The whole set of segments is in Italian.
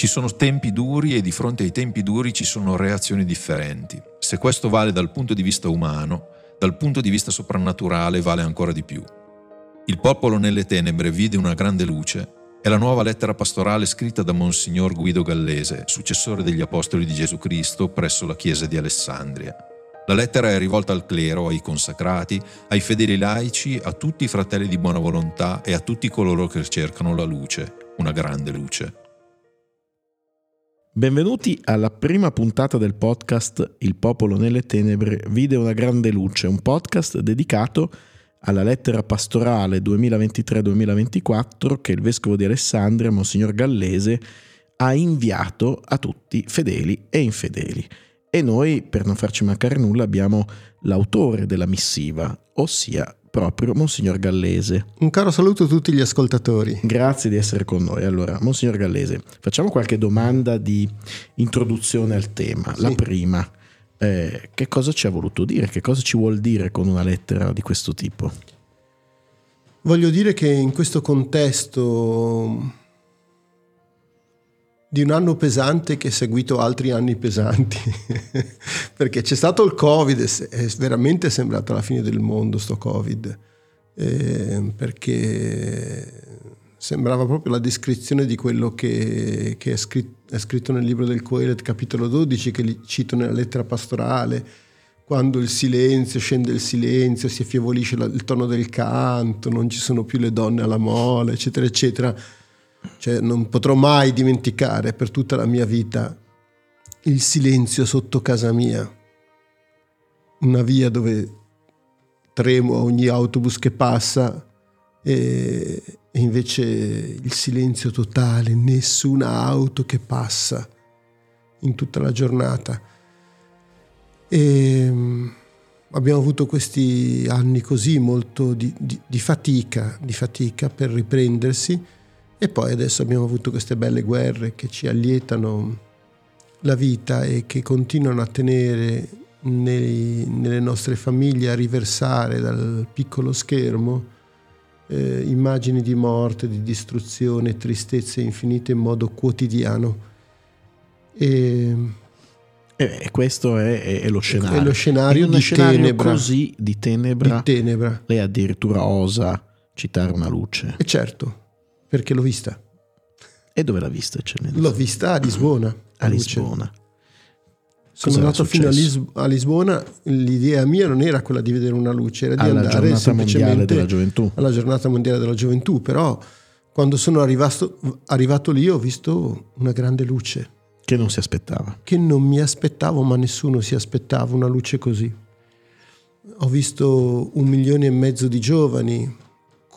Ci sono tempi duri e di fronte ai tempi duri ci sono reazioni differenti. Se questo vale dal punto di vista umano, dal punto di vista soprannaturale vale ancora di più. Il popolo nelle tenebre vide una grande luce è la nuova lettera pastorale scritta da Monsignor Guido Gallese, successore degli Apostoli di Gesù Cristo presso la Chiesa di Alessandria. La lettera è rivolta al clero, ai consacrati, ai fedeli laici, a tutti i fratelli di buona volontà e a tutti coloro che cercano la luce, una grande luce. Benvenuti alla prima puntata del podcast Il popolo nelle tenebre vide una grande luce, un podcast dedicato alla lettera pastorale 2023-2024 che il vescovo di Alessandria, Monsignor Gallese, ha inviato a tutti fedeli e infedeli. E noi, per non farci mancare nulla, abbiamo l'autore della missiva, ossia proprio Monsignor Gallese. Un caro saluto a tutti gli ascoltatori. Grazie di essere con noi. Allora, Monsignor Gallese, facciamo qualche domanda di introduzione al tema. Sì. La prima, eh, che cosa ci ha voluto dire, che cosa ci vuol dire con una lettera di questo tipo. Voglio dire che in questo contesto di un anno pesante che ha seguito altri anni pesanti, perché c'è stato il Covid, è veramente sembrato la fine del mondo sto Covid, eh, perché sembrava proprio la descrizione di quello che, che è, scritto, è, scritto, nel libro del Coelet, capitolo 12, che cito nella lettera pastorale, quando il silenzio, scende il silenzio, si affievolisce il tono del canto, non ci sono più le donne alla mole, eccetera, eccetera. Cioè, non potrò mai dimenticare per tutta la mia vita il silenzio sotto casa mia, una via dove tremo a ogni autobus che passa e, invece il silenzio totale, nessuna auto che passa in tutta la giornata. E mm, abbiamo avuto questi anni così molto di, di, di, fatica, di fatica per riprendersi e poi adesso abbiamo avuto queste belle guerre che ci allietano la vita e che continuano a tenere nei, nelle nostre famiglie a riversare dal piccolo schermo eh, immagini di morte, di distruzione, tristezze infinite in modo quotidiano. E, e questo è, è, lo scenario. È lo scenario di scenario tenebra. così di tenebra, di tenebra. Lei addirittura osa citare una luce. E certo, perché l'ho vista. E dove l'ha vista, eccellenza? L'ho vista a Lisbona. A Lisbona. Sono Cosa andato fino a, Lis- a, Lisbona, l'idea mia non era quella di vedere una luce, era di alla andare semplicemente della gioventù. alla giornata mondiale della gioventù, però quando sono arrivato, arrivato lì ho visto una grande luce. Che non si aspettava. Che non mi aspettavo, ma nessuno si aspettava una luce così. Ho visto un milione e mezzo di giovani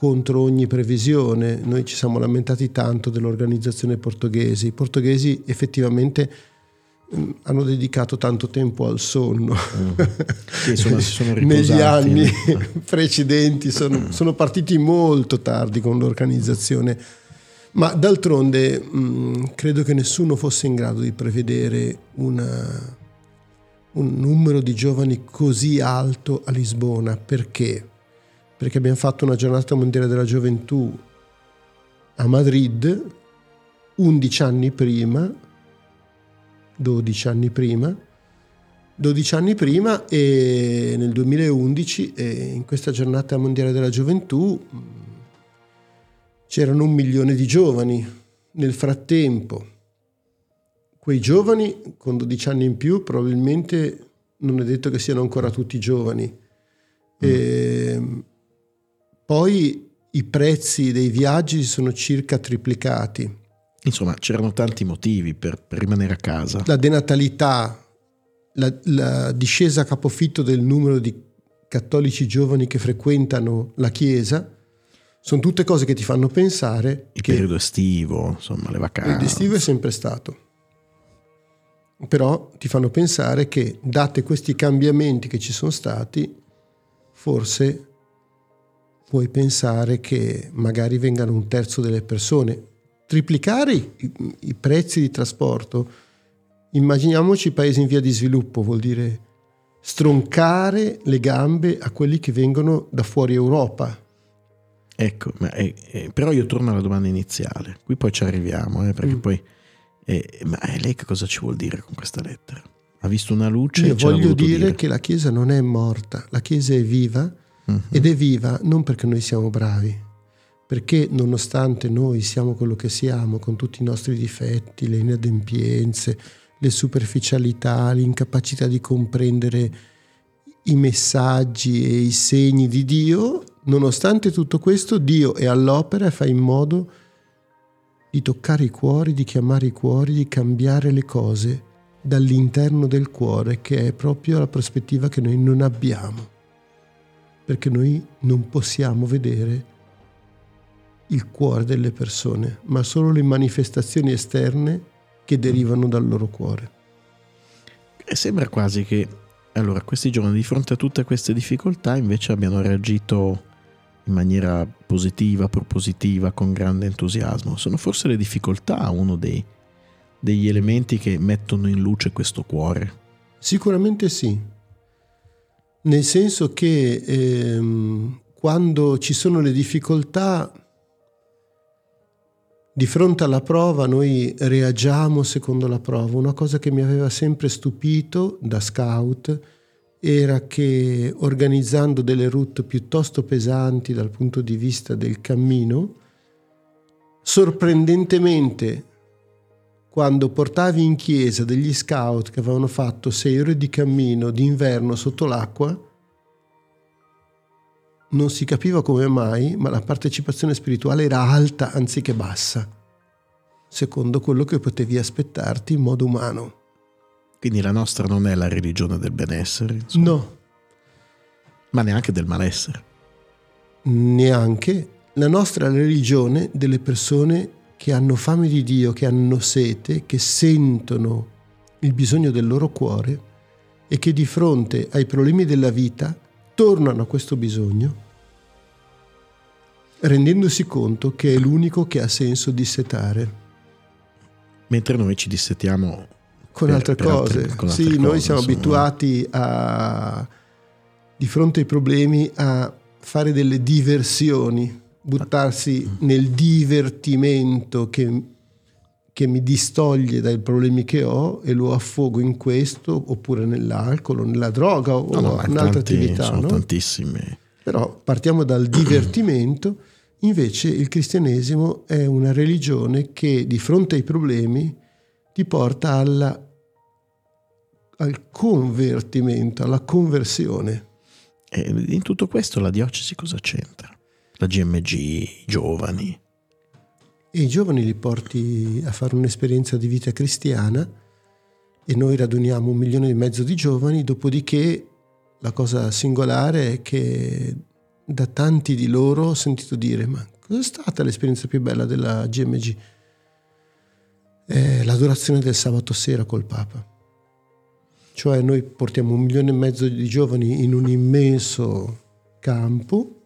contro ogni previsione. Noi ci siamo lamentati tanto dell'organizzazione portoghese. I portoghesi effettivamente Mm, hanno dedicato tanto tempo al sonno. Mm. Sì, insomma, sono Negli anni precedenti sono, mm. sono, partiti molto tardi con l'organizzazione, ma d'altronde mh, credo che nessuno fosse in grado di prevedere una, un numero di giovani così alto a Lisbona. Perché? Perché abbiamo fatto una giornata mondiale della gioventù a Madrid 11 anni prima 12 anni prima. 12 anni prima e nel 2011 in questa giornata mondiale della gioventù mm, c'erano un milione di giovani. Nel frattempo, quei giovani con 12 anni in più probabilmente non è detto che siano ancora tutti giovani. Mm. E poi i prezzi dei viaggi sono circa triplicati Insomma, c'erano tanti motivi per, per rimanere a casa. La denatalità, la, la, discesa a capofitto del numero di cattolici giovani che frequentano la Chiesa, sono tutte cose che ti fanno pensare. Il periodo estivo, insomma, le vacanze. Il periodo estivo è sempre stato. Però ti fanno pensare che, date questi cambiamenti che ci sono stati, forse puoi pensare che magari vengano un terzo delle persone triplicare i, i prezzi di trasporto, immaginiamoci paesi in via di sviluppo, vuol dire stroncare le gambe a quelli che vengono da fuori Europa. Ecco, ma è, è, però io torno alla domanda iniziale, qui poi ci arriviamo, eh, perché mm. poi E, ma lei che cosa ci vuol dire con questa lettera? Ha visto una luce? Io voglio dire, dire, che la Chiesa non è morta, la Chiesa è viva uh-huh. ed è viva non perché noi siamo bravi, perché nonostante noi siamo quello che siamo, con tutti i nostri difetti, le inadempienze, le superficialità, l'incapacità di comprendere i messaggi e i segni di Dio, nonostante tutto questo, Dio è all'opera e fa in modo di toccare i cuori, di chiamare i cuori, di cambiare le cose dall'interno del cuore, che è proprio la prospettiva che noi non abbiamo, perché noi non possiamo vedere il cuore delle persone, ma solo le manifestazioni esterne che derivano dal loro cuore. E sembra quasi che allora questi giorni di fronte a tutte queste difficoltà invece abbiano reagito in maniera positiva, propositiva, con grande entusiasmo. Sono forse le difficoltà uno dei, degli elementi che mettono in luce questo cuore? Sicuramente sì, nel senso che ehm, quando ci sono le difficoltà, di fronte alla prova noi reagiamo secondo la prova. Una cosa che mi aveva sempre stupito da scout era che organizzando delle route piuttosto pesanti dal punto di vista del cammino, sorprendentemente quando portavi in chiesa degli scout che avevano fatto sei ore di cammino d'inverno sotto l'acqua, non si capiva come mai, ma la partecipazione spirituale era alta anziché bassa, secondo quello che potevi aspettarti in modo umano. Quindi la nostra non è la religione del benessere? Insomma. No. Ma neanche del malessere? Neanche. La nostra è la religione delle persone che hanno fame di Dio, che hanno sete, che sentono il bisogno del loro cuore e che di fronte ai problemi della vita tornano a questo bisogno rendendosi conto che è l'unico che ha senso dissetare. Mentre noi ci dissetiamo con per, altre per cose. Altre, con sì, altre noi cose, siamo insomma. abituati a, di fronte ai problemi a fare delle diversioni, buttarsi nel divertimento che, che mi distoglie dai problemi che ho e lo affogo in questo oppure nell'alcol o nella droga o no, no, un'altra tanti, attività. Sono no? tantissime. Però partiamo dal divertimento, invece il cristianesimo è una religione che di fronte ai problemi ti porta alla, al convertimento, alla conversione. E in tutto questo la diocesi cosa c'entra? La GMG, giovani? E i giovani li porti a fare un'esperienza di vita cristiana e noi raduniamo un milione e mezzo di giovani, dopodiché la cosa singolare è che da tanti di loro ho sentito dire ma cosa è stata l'esperienza più bella della GMG? è l'adorazione del sabato sera col Papa. Cioè noi portiamo un milione e mezzo di giovani in un immenso campo,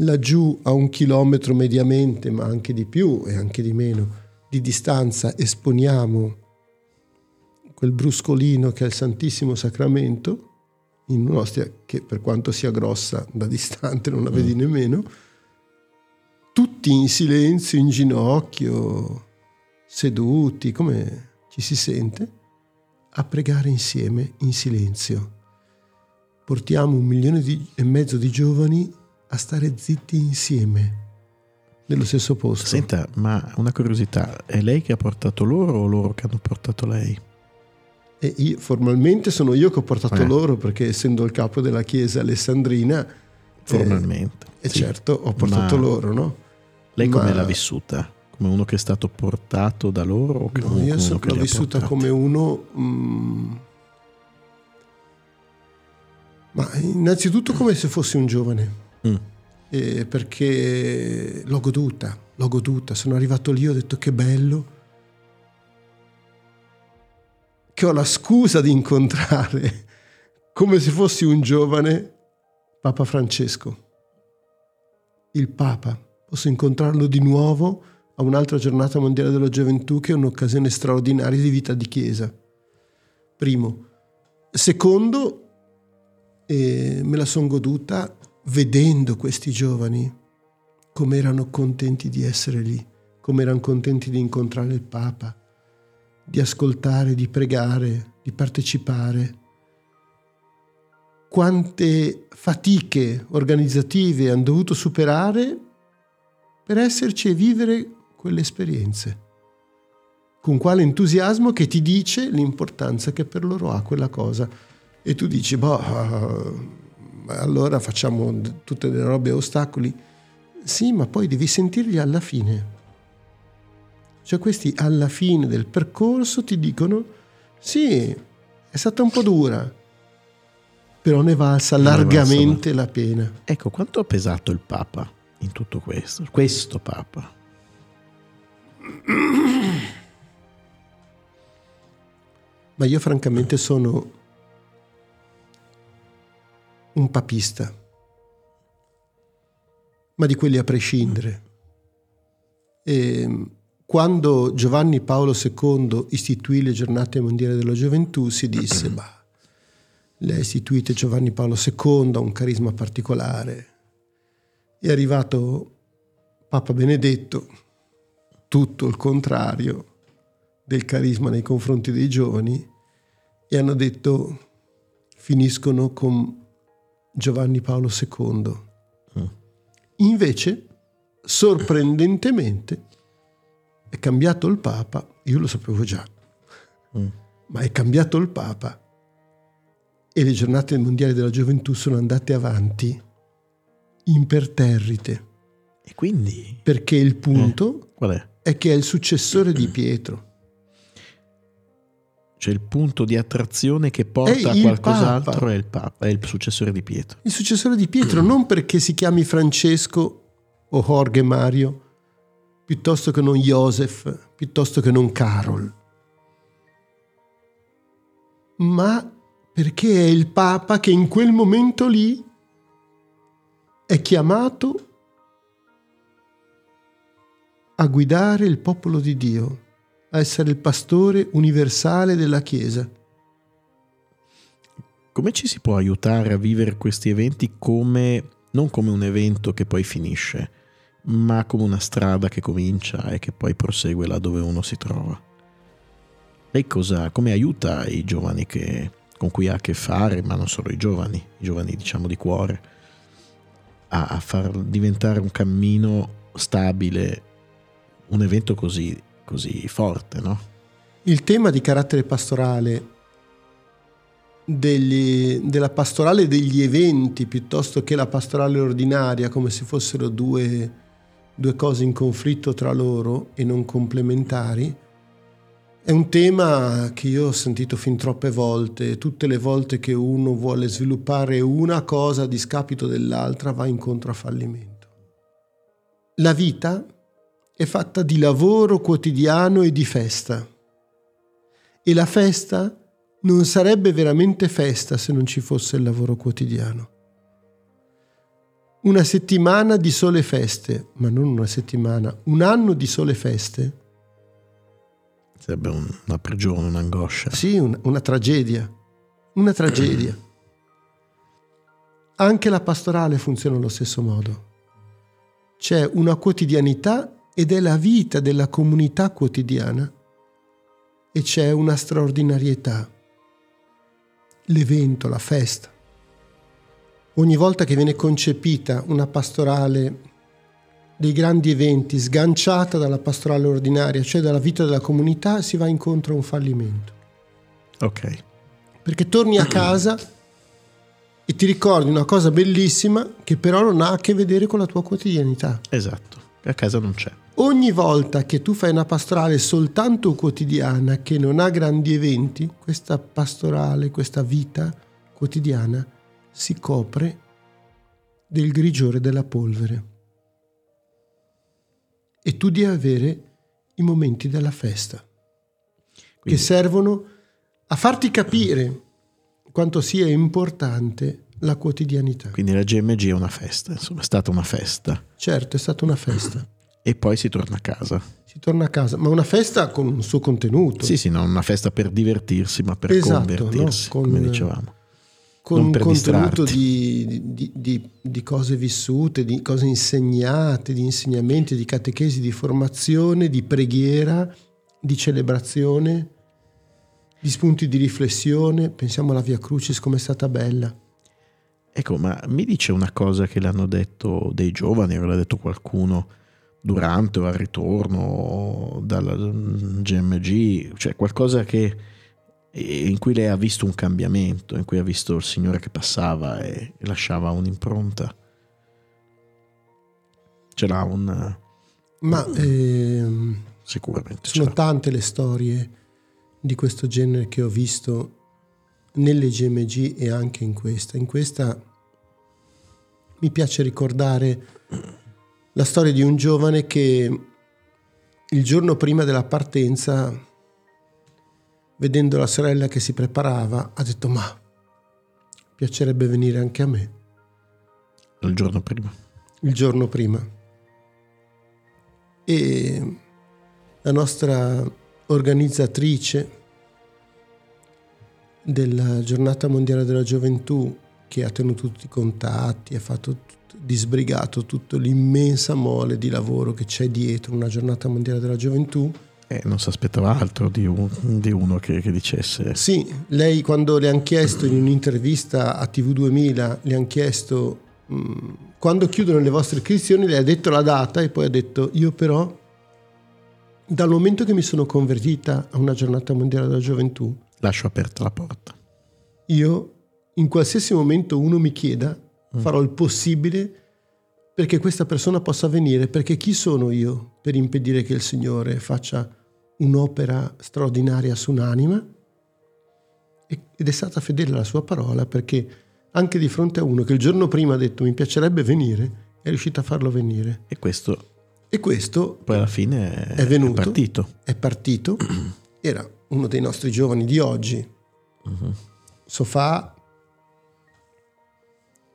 laggiù a un chilometro mediamente, ma anche di più e anche di meno, di distanza esponiamo quel bruscolino che è il Santissimo Sacramento, in un'ostia che per quanto sia grossa da distante non la vedi mm. nemmeno, tutti in silenzio, in ginocchio, seduti, come ci si sente, a pregare insieme in silenzio. Portiamo un milione di, e mezzo di giovani a stare zitti insieme nello stesso posto. Senta, ma una curiosità, è lei che ha portato loro o loro che hanno portato lei? E io, formalmente sono io che ho portato eh. loro perché essendo il capo della chiesa alessandrina... Formalmente. E eh, sì. certo ho portato ma loro, no? Lei come l'ha vissuta? come uno che è stato portato da loro? O no, io l'ho vissuta come uno... Mm, ma innanzitutto come se fossi un giovane. Mm. Eh, perché l'ho goduta, l'ho goduta. Sono arrivato lì, ho detto che bello. Che ho la scusa di incontrare come se fossi un giovane Papa Francesco. Il Papa. Posso incontrarlo di nuovo a un'altra giornata mondiale della gioventù che è un'occasione straordinaria di vita di Chiesa. Primo. Secondo, eh, me la sono goduta vedendo questi giovani come erano contenti di essere lì, come erano contenti di incontrare il Papa, di ascoltare, di pregare, di partecipare. Quante fatiche organizzative hanno dovuto superare per esserci e vivere quelle esperienze. Con quale entusiasmo che ti dice l'importanza che per loro ha quella cosa. E tu dici, boh, allora facciamo tutte le robe a ostacoli. Sì, ma poi devi sentirli alla fine. Cioè questi alla fine del percorso ti dicono, sì, è stata un po' dura, però ne valsa ne largamente valsa. la pena. Ecco, quanto ha pesato il Papa in tutto questo? Questo Papa. Ma io francamente sono un papista, ma di quelli a prescindere. E quando Giovanni Paolo II istituì le giornate mondiali della gioventù si disse, ma le ha istituite Giovanni Paolo II, ha un carisma particolare. È arrivato Papa Benedetto, tutto il contrario del carisma nei confronti dei giovani, e hanno detto finiscono con Giovanni Paolo II. Mm. Invece, sorprendentemente, è cambiato il Papa, io lo sapevo già, mm. ma è cambiato il Papa e le giornate mondiali della gioventù sono andate avanti imperterrite. E quindi? Perché il punto eh, è? è che è il successore di Pietro cioè il punto di attrazione che porta a qualcos'altro è il Papa, è il successore di Pietro. Il successore di Pietro, non perché si chiami Francesco o Jorge Mario, piuttosto che non Joseph, piuttosto che non Carol, ma perché è il Papa che in quel momento lì è chiamato a guidare il popolo di Dio a essere il pastore universale della Chiesa. Come ci si può aiutare a vivere questi eventi come, non come un evento che poi finisce, ma come una strada che comincia e che poi prosegue là dove uno si trova? Lei cosa, come aiuta i giovani che, con cui ha a che fare, ma non solo i giovani, i giovani diciamo di cuore, a, a far diventare un cammino stabile un evento così così forte, no? Il tema di carattere pastorale degli, della pastorale degli eventi piuttosto che la pastorale ordinaria, come se fossero due, due cose in conflitto tra loro e non complementari, è un tema che io ho sentito fin troppe volte, tutte le volte che uno vuole sviluppare una cosa a discapito dell'altra va incontro a fallimento. La vita è fatta di lavoro quotidiano e di festa. E la festa non sarebbe veramente festa se non ci fosse il lavoro quotidiano. Una settimana di sole feste, ma non una settimana, un anno di sole feste. Sarebbe una prigione, un'angoscia. Sì, una, una tragedia. Una tragedia. Anche la pastorale funziona allo stesso modo. C'è una quotidianità ed è la vita della comunità quotidiana e c'è una straordinarietà, l'evento, la festa. Ogni volta che viene concepita una pastorale dei grandi eventi sganciata dalla pastorale ordinaria, cioè dalla vita della comunità, si va incontro a un fallimento. Ok. Perché torni a casa e ti ricordi una cosa bellissima che però non ha a che vedere con la tua quotidianità. Esatto, a casa non c'è. Ogni volta che tu fai una pastorale soltanto quotidiana, che non ha grandi eventi, questa pastorale, questa vita quotidiana si copre del grigiore della polvere. E tu devi avere i momenti della festa, Quindi. che servono a farti capire quanto sia importante la quotidianità. Quindi la GMG è una festa, insomma, è stata una festa. Certo, è stata una festa e poi si torna a casa. Si torna a casa, ma una festa con un suo contenuto. Sì, sì, non una festa per divertirsi, ma per esatto, convertirsi, no? con, come dicevamo. con un contenuto di, di- di- di cose vissute, di cose insegnate, di insegnamenti, di catechesi, di formazione, di preghiera, di celebrazione, di spunti di riflessione. Pensiamo alla Via Crucis come è stata bella. Ecco, ma mi dice una cosa che l'hanno detto dei giovani, o l'ha detto qualcuno durante o al ritorno dalla GMG, cioè qualcosa che in cui lei ha visto un cambiamento, in cui ha visto il Signore che passava e lasciava un'impronta. Ce l'ha un Ma ehm, sicuramente sono tante le storie di questo genere che ho visto nelle GMG e anche in questa. In questa mi piace ricordare la storia di un giovane che il giorno prima della partenza, vedendo la sorella che si preparava, ha detto ma piacerebbe venire anche a me il giorno prima. il giorno prima. E la nostra organizzatrice della giornata mondiale della gioventù, che ha tenuto tutti i contatti, ha fatto tutto, disbrigato tutta l'immensa mole di lavoro che c'è dietro una giornata mondiale della gioventù. Eh, non si aspettava altro di, un- di uno che, che dicesse Sì, lei quando le hanno chiesto in un'intervista a TV2000, le hanno chiesto mh, quando chiudono le vostre iscrizioni, lei ha detto la data e poi ha detto io però dal momento che mi sono convertita a una giornata mondiale della gioventù, lascio aperta la porta. io in qualsiasi momento uno mi chieda, farò il possibile perché questa persona possa venire, perché chi sono io per impedire che il Signore faccia un'opera straordinaria su un'anima? Ed è stata fedele alla sua parola perché anche di fronte a uno che il giorno prima ha detto mi piacerebbe venire, è riuscita a farlo venire. E questo E questo poi alla fine è, È venuto. è partito. è partito, era uno dei nostri giovani di oggi, sofà,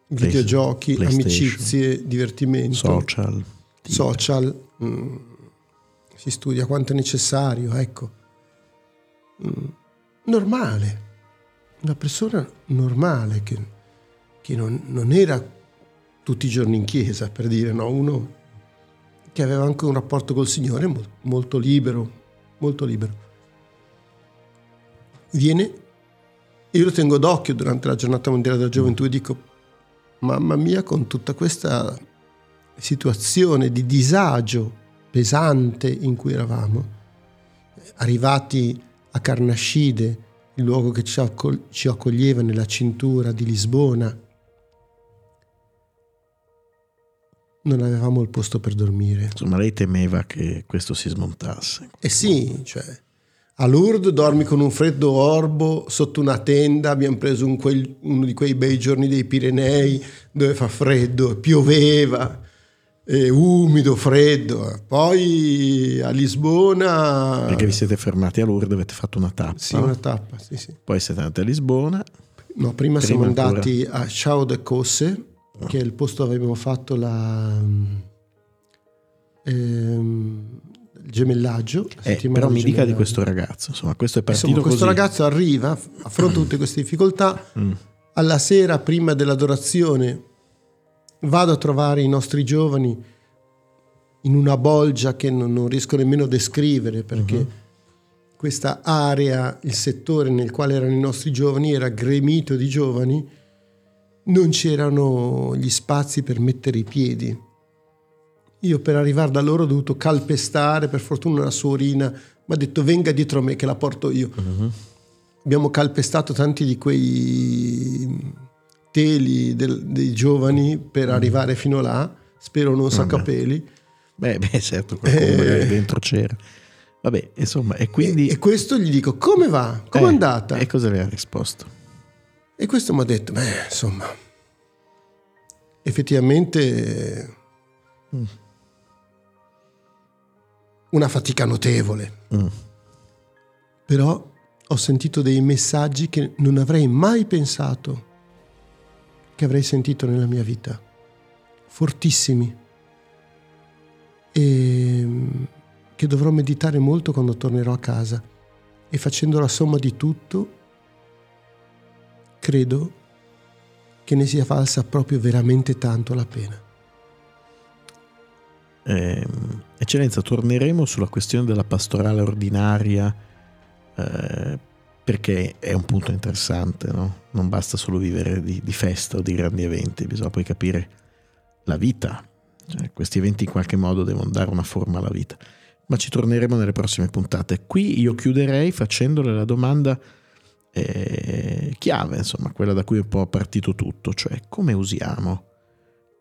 videogiochi, amicizie, divertimento, Social. social, mm, si studia quanto è necessario, ecco. Mm, normale, una persona normale che, che non, non era tutti i giorni in chiesa, per dire, no, uno che aveva anche un rapporto col Signore mol- molto libero, molto libero. Viene io lo tengo d'occhio durante la giornata mondiale della gioventù e dico, mamma mia, con tutta questa situazione di disagio pesante in cui eravamo, arrivati a Carnascide, il luogo che ci, accoglieva nella cintura di Lisbona, non avevamo il posto per dormire. Insomma, lei temeva che questo si smontasse. Eh sì, cioè, a Lourdes dormi con un freddo orbo sotto una tenda, abbiamo preso un quel- uno di quei bei giorni dei Pirenei dove fa freddo, pioveva, è umido, freddo. Poi a Lisbona... Perché vi siete fermati a Lourdes, avete fatto una tappa. Sì, una tappa, sì, sì. Poi siete andati a Lisbona. No, prima, Prima siamo ancora. andati a Chao de Cosse, che è il posto dove abbiamo fatto la, ehm, gemellaggio. la Eh, però mi dica di questo ragazzo. Insomma, questo è partito Insomma, questo così. ragazzo arriva, affronta tutte queste difficoltà, alla sera prima dell'adorazione vado a trovare i nostri giovani in una bolgia che non, non riesco nemmeno a descrivere perché questa area, il settore nel quale erano i nostri giovani era gremito di giovani, non c'erano gli spazi per mettere i piedi. Io per arrivare da loro ho dovuto calpestare, per fortuna una suorina mi ha detto venga dietro a me che la porto io. Abbiamo calpestato tanti di quei teli del- dei giovani per arrivare fino là, spero non saccapeli. Beh, beh, certo, qualcuno Eh. dentro c'era. Vabbè, insomma, e quindi... E, e questo gli dico come va? Com'è Eh, andata? E cosa le ha risposto? E questo mi ha detto, beh, insomma, effettivamente una fatica notevole. Mm. Però ho sentito dei messaggi che non avrei mai pensato che avrei sentito nella mia vita. Fortissimi. E che dovrò meditare molto quando tornerò a casa. E facendo la somma di tutto, credo che ne sia falsa proprio veramente tanto la pena. Eh, eccellenza, torneremo sulla questione della pastorale ordinaria eh, perché è un punto interessante, no? non basta solo vivere di, di, festa o di grandi eventi, bisogna poi capire la vita, cioè, questi eventi in qualche modo devono dare una forma alla vita, ma ci torneremo nelle prossime puntate. Qui io chiuderei facendole la domanda eh, chiave, insomma, quella da cui è un po' partito tutto, cioè come usiamo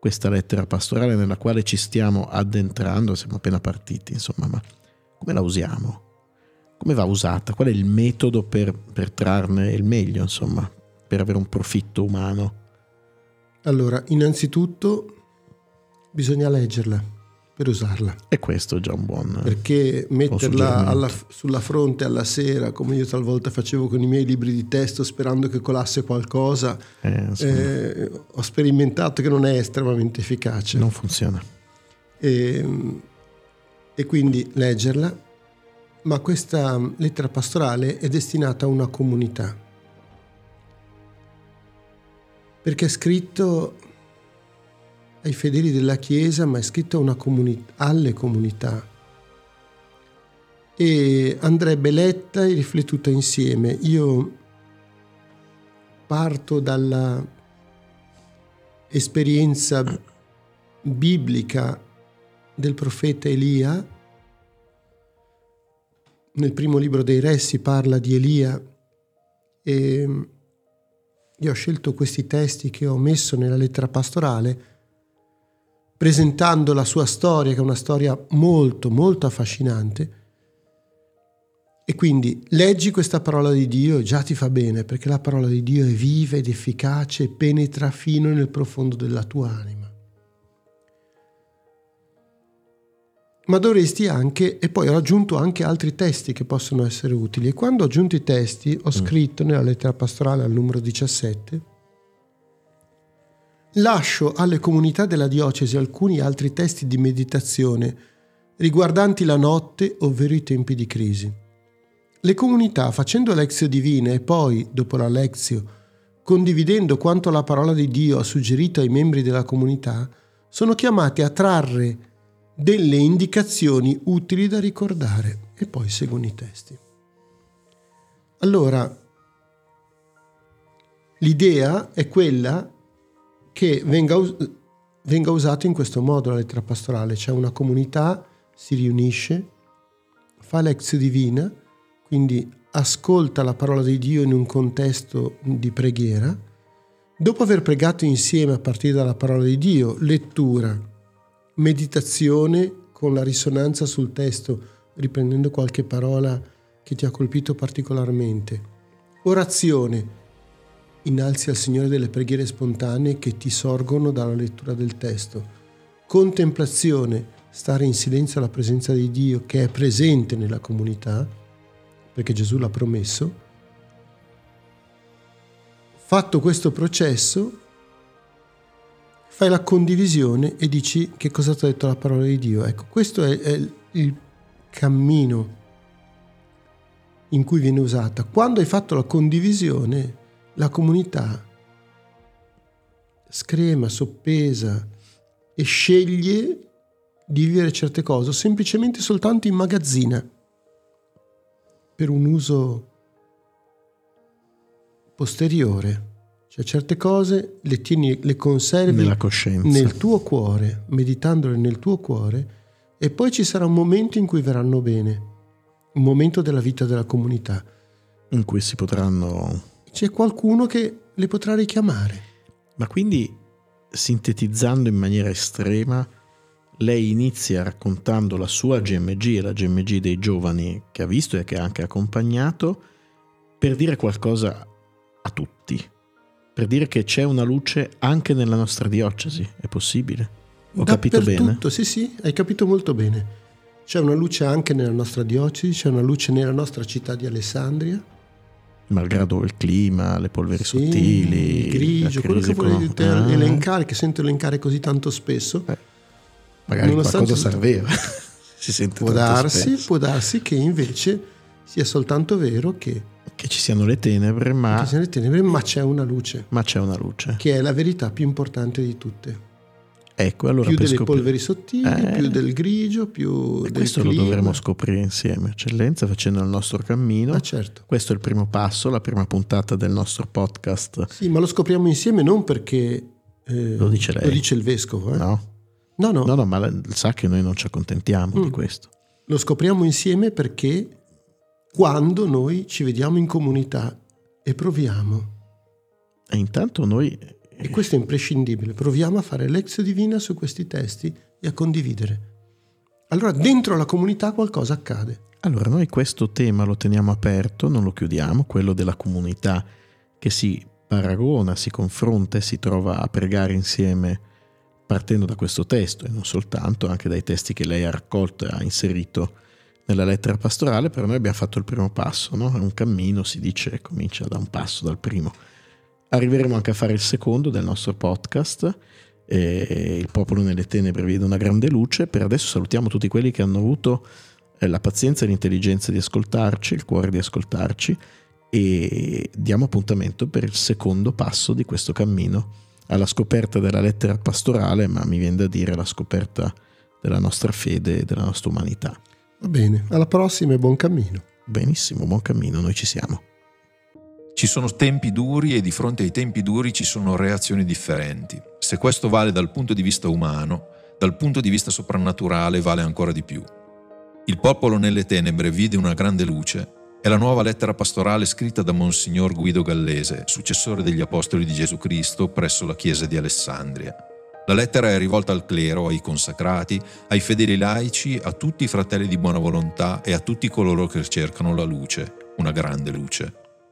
questa lettera pastorale nella quale ci stiamo addentrando, siamo appena partiti, insomma, ma come la usiamo? come va usata? Qual è il metodo per, per trarne il meglio, insomma, per avere un profitto umano? Allora, innanzitutto bisogna leggerla per usarla. E questo è già un buon... Perché metterla alla, sulla fronte alla sera, come io talvolta facevo con i miei libri di testo sperando che colasse qualcosa, eh, eh, ho sperimentato che non è estremamente efficace. Non funziona. E, e quindi leggerla ma questa lettera pastorale è destinata a una comunità, perché è scritto ai fedeli della Chiesa, ma è scritto comuni- alle comunità e andrebbe letta e riflettuta insieme. Io parto dalla esperienza biblica del profeta Elia nel primo libro dei Re si parla di Elia e io ho scelto questi testi che ho messo nella lettera pastorale presentando la sua storia, che è una storia molto, molto affascinante. E quindi leggi questa parola di Dio e già ti fa bene, perché la parola di Dio è viva ed efficace penetra fino nel profondo della tua anima. ma dovresti anche, e poi ho aggiunto anche altri testi che possono essere utili. E quando ho aggiunto i testi, ho mm. scritto nella lettera pastorale al numero 17, lascio alle comunità della diocesi alcuni altri testi di meditazione riguardanti la notte, ovvero i tempi di crisi. Le comunità, facendo l'exio divina e poi, dopo la lezio, condividendo quanto la parola di Dio ha suggerito ai membri della comunità, sono chiamate a trarre delle indicazioni utili da ricordare e poi seguono i testi. Allora, l'idea è quella che venga, us- venga usato in questo modo la lettera pastorale, cioè una comunità si riunisce, fa l'ex divina, quindi ascolta la parola di Dio in un contesto di preghiera, dopo aver pregato insieme a partire dalla parola di Dio, lettura, meditazione con la risonanza sul testo, riprendendo qualche parola che ti ha colpito particolarmente. Orazione. Innalzi al Signore delle preghiere spontanee che ti sorgono dalla lettura del testo. Contemplazione. Stare in silenzio alla presenza di Dio che è presente nella comunità, perché Gesù l'ha promesso. Fatto questo processo, fai la condivisione e dici che cosa ti ha detto la parola di Dio. Ecco, questo è, è il cammino in cui viene usata. Quando hai fatto la condivisione, la comunità screma, soppesa e sceglie di vivere certe cose semplicemente soltanto in magazzina per un uso posteriore. Cioè certe cose le tieni, le conservi nella coscienza. nel tuo cuore, meditandole nel tuo cuore, e poi ci sarà un momento in cui verranno bene, un momento della vita della comunità. In cui si potranno... C'è qualcuno che le potrà richiamare. Ma quindi, sintetizzando in maniera estrema, lei inizia raccontando la sua GMG e la GMG dei giovani che ha visto e che ha anche accompagnato per dire qualcosa a tutti per dire che c'è una luce anche nella nostra diocesi, è possibile? Ho capito bene? Sì, sì, hai capito molto bene. C'è una luce anche nella nostra diocesi, c'è una luce nella nostra città di Alessandria. Malgrado il clima, le polveri sì, sottili, il grigio, quello che vuoi ah. elencare, che sento elencare così tanto spesso. Eh, magari qualcosa serveva. si sente può darsi, può darsi che invece sia soltanto vero che che ci siano le tenebre, ma, le tenebre, ma c'è una luce, ma c'è una luce. che è la verità più importante di tutte. Ecco, allora più delle scoprire- polveri sottili, Eh. più del grigio, più del questo lo clima. dovremo scoprire insieme, eccellenza, facendo il nostro cammino. Ah, certo. Questo è il primo passo, la prima puntata del nostro podcast. Sì, ma lo scopriamo insieme non perché eh, Lo dice lei. lo dice il vescovo. eh. No? No, no, No, no, ma sa che noi non ci accontentiamo di Mm. questo. lo scopriamo insieme perché quando noi ci vediamo in comunità e proviamo, E intanto noi e questo è imprescindibile, proviamo a fare lezione divina su questi testi e a condividere. Allora dentro la comunità qualcosa accade. Allora, noi questo tema lo teniamo aperto, non lo chiudiamo, quello della comunità che si paragona, si confronta e si trova a pregare insieme partendo da questo testo e non soltanto, anche dai testi che lei ha raccolto e ha inserito nella lettera pastorale, però noi abbiamo fatto il primo passo, no? È un cammino, si dice, comincia da un passo, dal primo. Arriveremo anche a fare il secondo del nostro podcast, Il popolo nelle tenebre vede una grande luce. Per adesso salutiamo tutti quelli che hanno avuto eh, la pazienza e l'intelligenza di ascoltarci, il cuore di ascoltarci e diamo appuntamento per il secondo passo di questo cammino alla scoperta della lettera pastorale, ma mi viene da dire alla scoperta della nostra fede e della nostra umanità. Va bene, alla prossima e buon cammino. Benissimo, buon cammino, noi ci siamo. Ci sono tempi duri e di fronte ai tempi duri ci sono reazioni differenti. Se questo vale dal punto di vista umano, dal punto di vista soprannaturale vale ancora di più. Il popolo nelle tenebre vide una grande luce è la nuova lettera pastorale scritta da Monsignor Guido Gallese, successore degli Apostoli di Gesù Cristo presso la Chiesa di Alessandria. La lettera è rivolta al clero, ai consacrati, ai fedeli laici, a tutti i fratelli di buona volontà e a tutti coloro che cercano la luce, una grande luce.